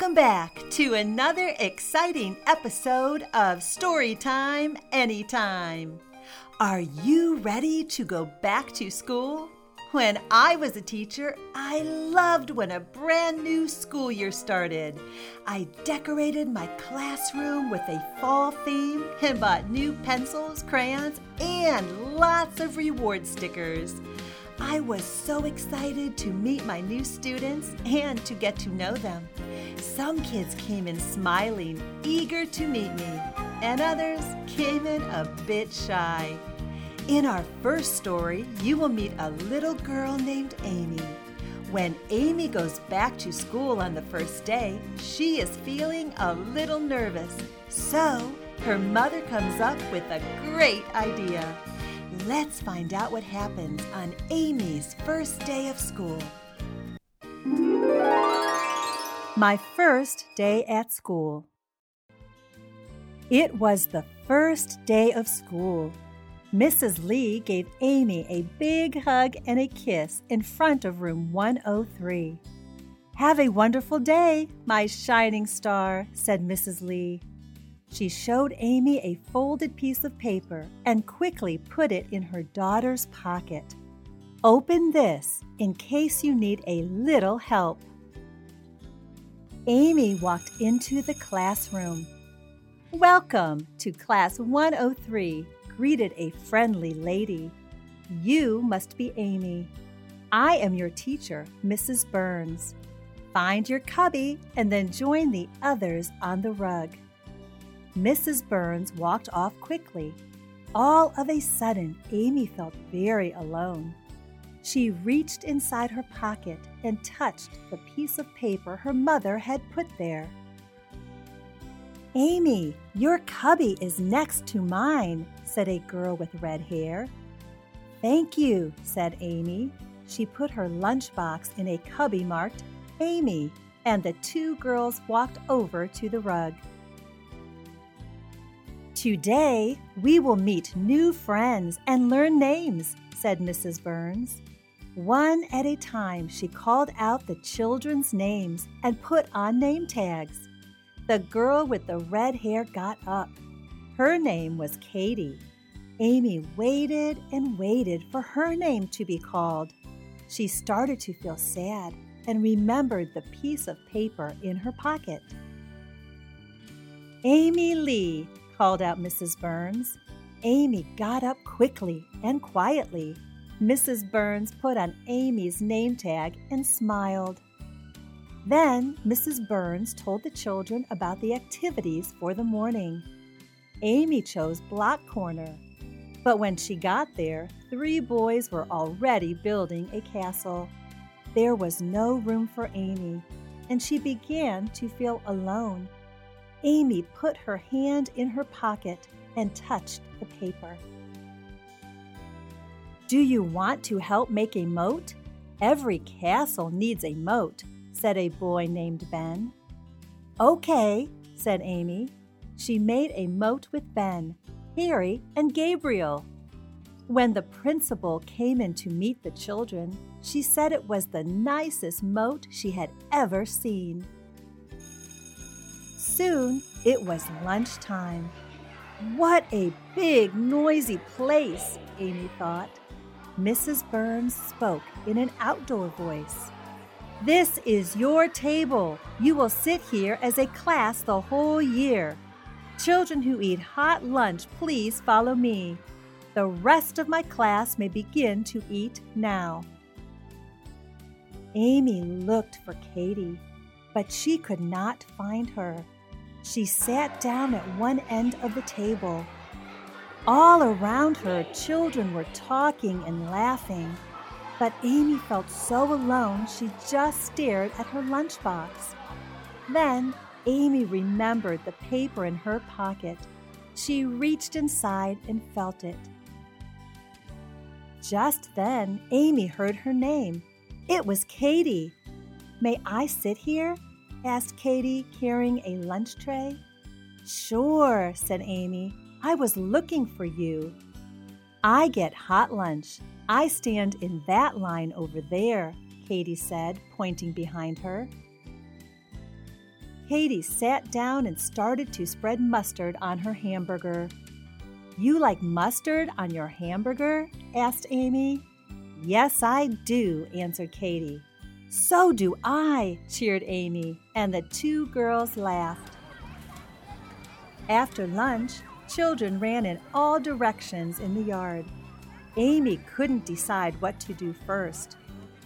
welcome back to another exciting episode of Storytime Anytime. Are you ready to go back to school? When I was a teacher, I loved when a brand new school year started. I decorated my classroom with a fall theme and bought new pencils, crayons, and lots of reward stickers. I was so excited to meet my new students and to get to know them. Some kids came in smiling, eager to meet me, and others came in a bit shy. In our first story, you will meet a little girl named Amy. When Amy goes back to school on the first day, she is feeling a little nervous. So, her mother comes up with a great idea. Let's find out what happens on Amy's first day of school. My first day at school. It was the first day of school. Mrs. Lee gave Amy a big hug and a kiss in front of room 103. Have a wonderful day, my shining star, said Mrs. Lee. She showed Amy a folded piece of paper and quickly put it in her daughter's pocket. Open this in case you need a little help. Amy walked into the classroom. Welcome to Class 103, greeted a friendly lady. You must be Amy. I am your teacher, Mrs. Burns. Find your cubby and then join the others on the rug. Mrs. Burns walked off quickly. All of a sudden, Amy felt very alone. She reached inside her pocket and touched the piece of paper her mother had put there. Amy, your cubby is next to mine, said a girl with red hair. Thank you, said Amy. She put her lunchbox in a cubby marked Amy, and the two girls walked over to the rug. Today, we will meet new friends and learn names, said Mrs. Burns. One at a time, she called out the children's names and put on name tags. The girl with the red hair got up. Her name was Katie. Amy waited and waited for her name to be called. She started to feel sad and remembered the piece of paper in her pocket. Amy Lee, called out Mrs. Burns. Amy got up quickly and quietly. Mrs. Burns put on Amy's name tag and smiled. Then Mrs. Burns told the children about the activities for the morning. Amy chose block corner. But when she got there, three boys were already building a castle. There was no room for Amy, and she began to feel alone. Amy put her hand in her pocket and touched the paper. Do you want to help make a moat? Every castle needs a moat, said a boy named Ben. Okay, said Amy. She made a moat with Ben, Harry, and Gabriel. When the principal came in to meet the children, she said it was the nicest moat she had ever seen. Soon it was lunchtime. What a big, noisy place, Amy thought. Mrs. Burns spoke in an outdoor voice. This is your table. You will sit here as a class the whole year. Children who eat hot lunch, please follow me. The rest of my class may begin to eat now. Amy looked for Katie, but she could not find her. She sat down at one end of the table. All around her, children were talking and laughing. But Amy felt so alone she just stared at her lunchbox. Then Amy remembered the paper in her pocket. She reached inside and felt it. Just then, Amy heard her name. It was Katie. May I sit here? asked Katie, carrying a lunch tray. Sure, said Amy. I was looking for you. I get hot lunch. I stand in that line over there, Katie said, pointing behind her. Katie sat down and started to spread mustard on her hamburger. You like mustard on your hamburger? asked Amy. Yes, I do, answered Katie. So do I, cheered Amy, and the two girls laughed. After lunch, children ran in all directions in the yard. Amy couldn't decide what to do first.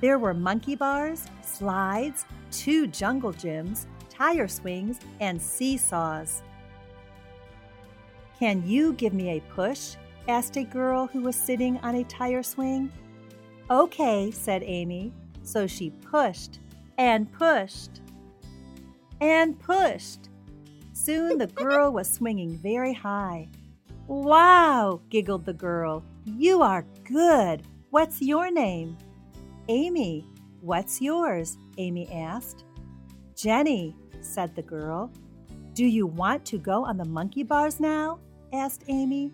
There were monkey bars, slides, two jungle gyms, tire swings, and seesaws. Can you give me a push? asked a girl who was sitting on a tire swing. Okay, said Amy. So she pushed and pushed and pushed. Soon the girl was swinging very high. Wow, giggled the girl. You are good. What's your name? Amy. What's yours? Amy asked. Jenny, said the girl. Do you want to go on the monkey bars now? asked Amy.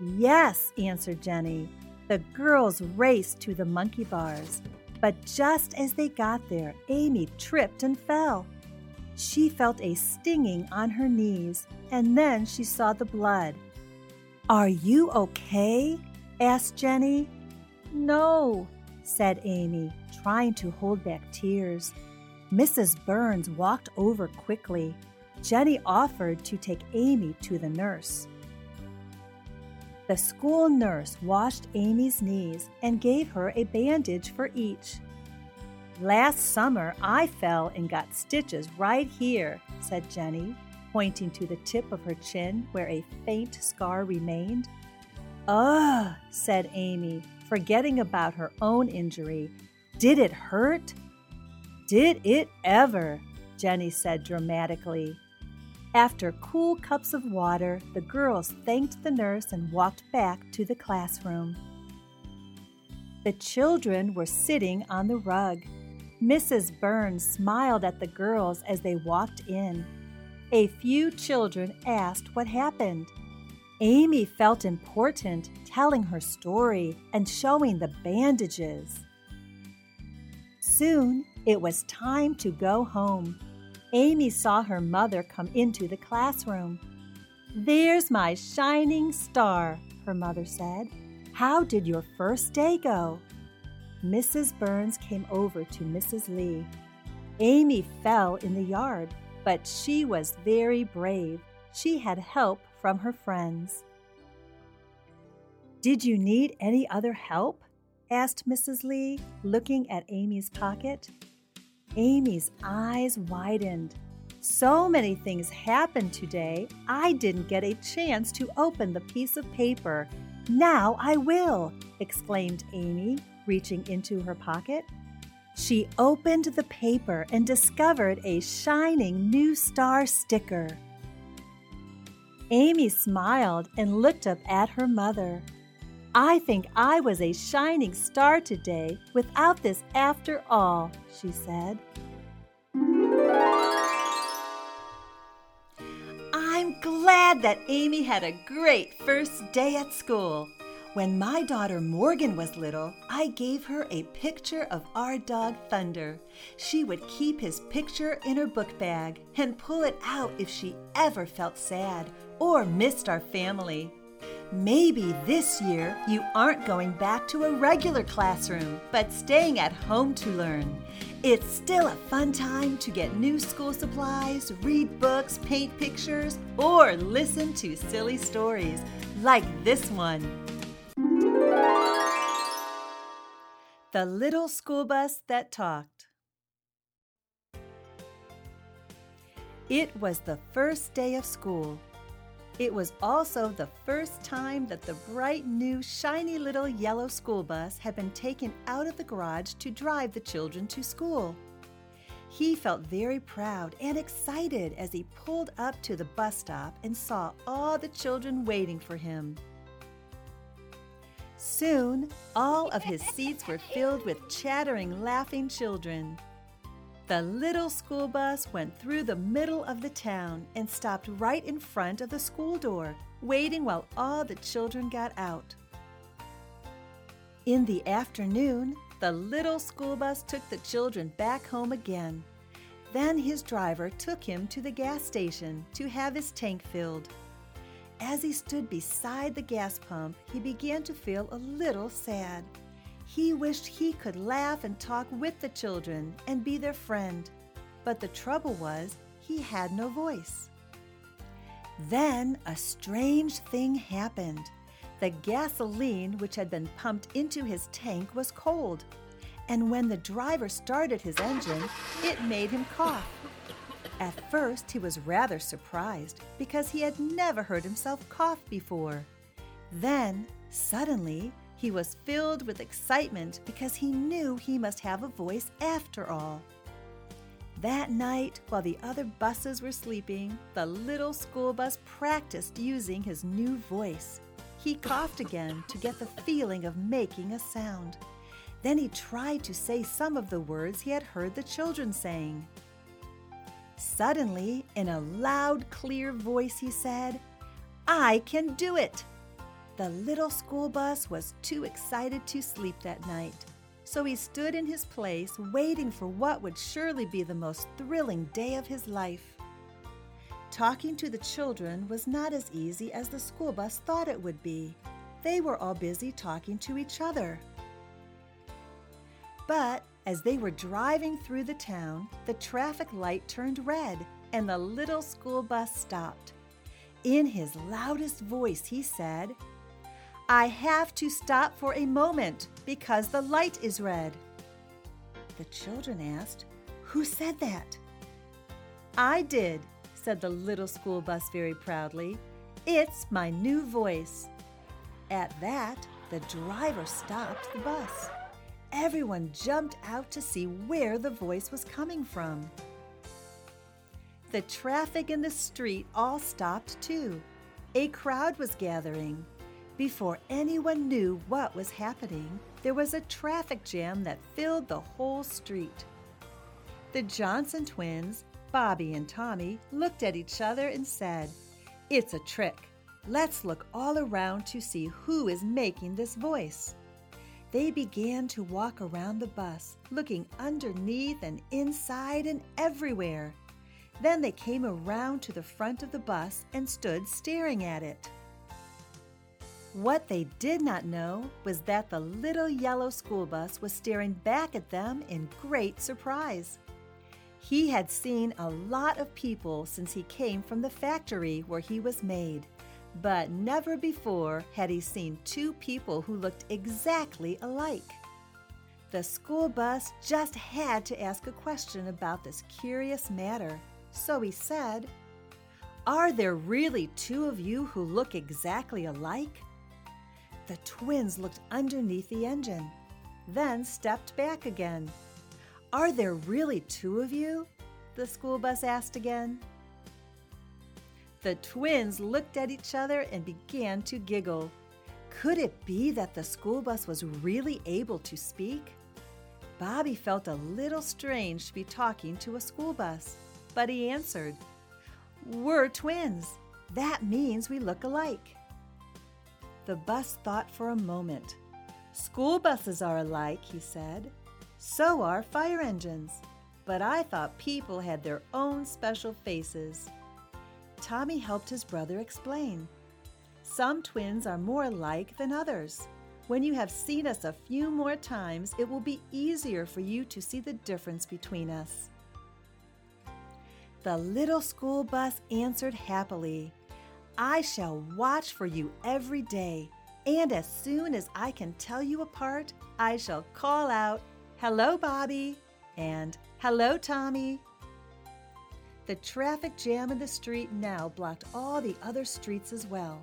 Yes, answered Jenny. The girls raced to the monkey bars, but just as they got there, Amy tripped and fell. She felt a stinging on her knees, and then she saw the blood. Are you okay? asked Jenny. No, said Amy, trying to hold back tears. Mrs. Burns walked over quickly. Jenny offered to take Amy to the nurse. The school nurse washed Amy's knees and gave her a bandage for each. Last summer, I fell and got stitches right here, said Jenny, pointing to the tip of her chin where a faint scar remained. Ugh, said Amy, forgetting about her own injury. Did it hurt? Did it ever? Jenny said dramatically. After cool cups of water, the girls thanked the nurse and walked back to the classroom. The children were sitting on the rug. Mrs. Burns smiled at the girls as they walked in. A few children asked what happened. Amy felt important telling her story and showing the bandages. Soon it was time to go home. Amy saw her mother come into the classroom. There's my shining star, her mother said. How did your first day go? Mrs. Burns came over to Mrs. Lee. Amy fell in the yard, but she was very brave. She had help from her friends. Did you need any other help? asked Mrs. Lee, looking at Amy's pocket. Amy's eyes widened. So many things happened today, I didn't get a chance to open the piece of paper. Now I will, exclaimed Amy, reaching into her pocket. She opened the paper and discovered a shining new star sticker. Amy smiled and looked up at her mother. I think I was a shining star today without this after all, she said. I'm glad that Amy had a great first day at school. When my daughter Morgan was little, I gave her a picture of our dog Thunder. She would keep his picture in her book bag and pull it out if she ever felt sad or missed our family. Maybe this year you aren't going back to a regular classroom, but staying at home to learn. It's still a fun time to get new school supplies, read books, paint pictures, or listen to silly stories like this one. The Little School Bus That Talked. It was the first day of school. It was also the first time that the bright new shiny little yellow school bus had been taken out of the garage to drive the children to school. He felt very proud and excited as he pulled up to the bus stop and saw all the children waiting for him. Soon, all of his seats were filled with chattering, laughing children. The little school bus went through the middle of the town and stopped right in front of the school door, waiting while all the children got out. In the afternoon, the little school bus took the children back home again. Then his driver took him to the gas station to have his tank filled. As he stood beside the gas pump, he began to feel a little sad. He wished he could laugh and talk with the children and be their friend. But the trouble was, he had no voice. Then a strange thing happened. The gasoline which had been pumped into his tank was cold, and when the driver started his engine, it made him cough. At first, he was rather surprised because he had never heard himself cough before. Then, suddenly, he was filled with excitement because he knew he must have a voice after all. That night, while the other buses were sleeping, the little school bus practiced using his new voice. He coughed again to get the feeling of making a sound. Then he tried to say some of the words he had heard the children saying. Suddenly, in a loud, clear voice, he said, I can do it! The little school bus was too excited to sleep that night, so he stood in his place waiting for what would surely be the most thrilling day of his life. Talking to the children was not as easy as the school bus thought it would be. They were all busy talking to each other. But as they were driving through the town, the traffic light turned red and the little school bus stopped. In his loudest voice, he said, I have to stop for a moment because the light is red. The children asked, Who said that? I did, said the little school bus very proudly. It's my new voice. At that, the driver stopped the bus. Everyone jumped out to see where the voice was coming from. The traffic in the street all stopped too. A crowd was gathering. Before anyone knew what was happening, there was a traffic jam that filled the whole street. The Johnson twins, Bobby and Tommy, looked at each other and said, It's a trick. Let's look all around to see who is making this voice. They began to walk around the bus, looking underneath and inside and everywhere. Then they came around to the front of the bus and stood staring at it. What they did not know was that the little yellow school bus was staring back at them in great surprise. He had seen a lot of people since he came from the factory where he was made. But never before had he seen two people who looked exactly alike. The school bus just had to ask a question about this curious matter, so he said, Are there really two of you who look exactly alike? The twins looked underneath the engine, then stepped back again. Are there really two of you? The school bus asked again. The twins looked at each other and began to giggle. Could it be that the school bus was really able to speak? Bobby felt a little strange to be talking to a school bus, but he answered, We're twins. That means we look alike. The bus thought for a moment. School buses are alike, he said. So are fire engines. But I thought people had their own special faces. Tommy helped his brother explain. Some twins are more alike than others. When you have seen us a few more times, it will be easier for you to see the difference between us. The little school bus answered happily, I shall watch for you every day, and as soon as I can tell you apart, I shall call out, Hello, Bobby, and Hello, Tommy. The traffic jam in the street now blocked all the other streets as well.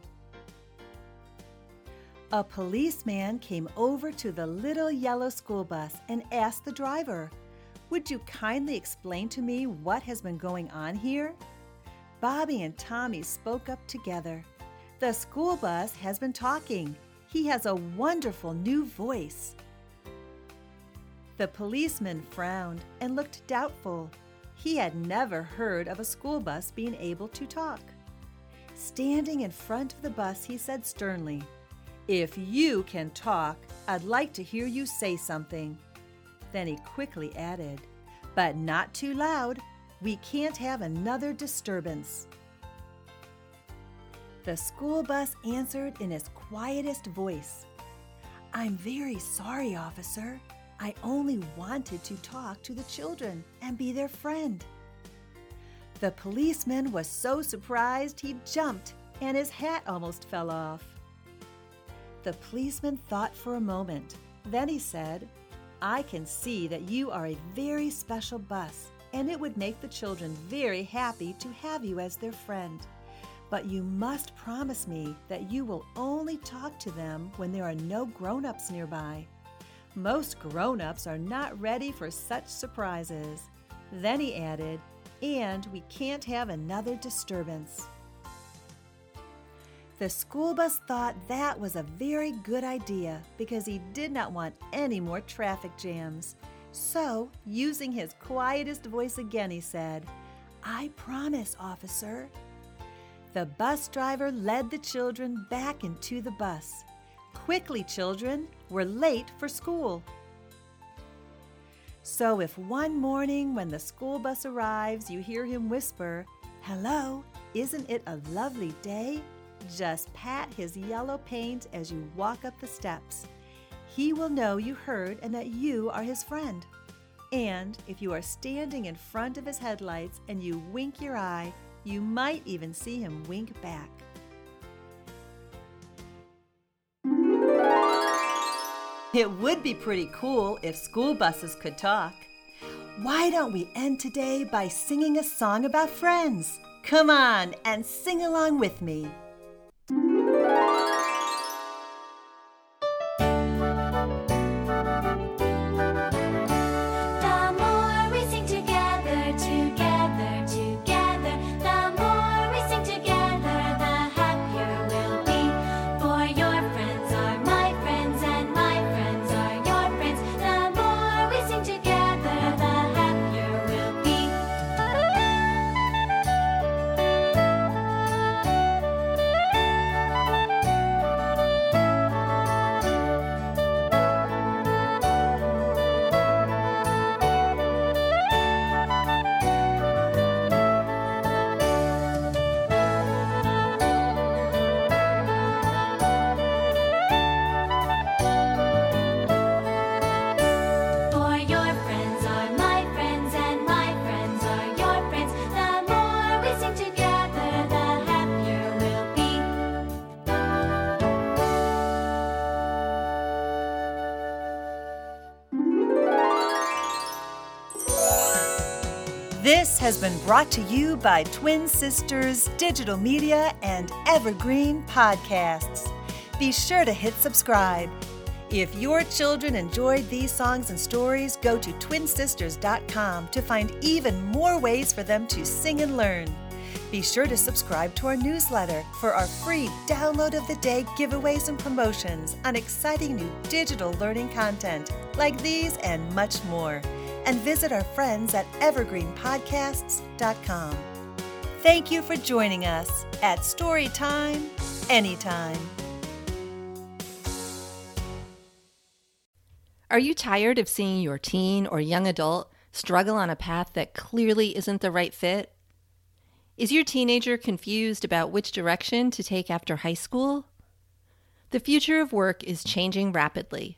A policeman came over to the little yellow school bus and asked the driver, Would you kindly explain to me what has been going on here? Bobby and Tommy spoke up together. The school bus has been talking. He has a wonderful new voice. The policeman frowned and looked doubtful. He had never heard of a school bus being able to talk. Standing in front of the bus, he said sternly, If you can talk, I'd like to hear you say something. Then he quickly added, But not too loud. We can't have another disturbance. The school bus answered in its quietest voice I'm very sorry, officer. I only wanted to talk to the children and be their friend. The policeman was so surprised he jumped and his hat almost fell off. The policeman thought for a moment. Then he said, I can see that you are a very special bus, and it would make the children very happy to have you as their friend. But you must promise me that you will only talk to them when there are no grown ups nearby. Most grown ups are not ready for such surprises. Then he added, and we can't have another disturbance. The school bus thought that was a very good idea because he did not want any more traffic jams. So, using his quietest voice again, he said, I promise, officer. The bus driver led the children back into the bus. Quickly, children, we're late for school. So, if one morning when the school bus arrives you hear him whisper, Hello, isn't it a lovely day? Just pat his yellow paint as you walk up the steps. He will know you heard and that you are his friend. And if you are standing in front of his headlights and you wink your eye, you might even see him wink back. It would be pretty cool if school buses could talk. Why don't we end today by singing a song about friends? Come on and sing along with me. This has been brought to you by Twin Sisters Digital Media and Evergreen Podcasts. Be sure to hit subscribe. If your children enjoyed these songs and stories, go to twinsisters.com to find even more ways for them to sing and learn. Be sure to subscribe to our newsletter for our free download of the day giveaways and promotions on exciting new digital learning content like these and much more. And visit our friends at evergreenpodcasts.com. Thank you for joining us at Storytime Anytime. Are you tired of seeing your teen or young adult struggle on a path that clearly isn't the right fit? Is your teenager confused about which direction to take after high school? The future of work is changing rapidly,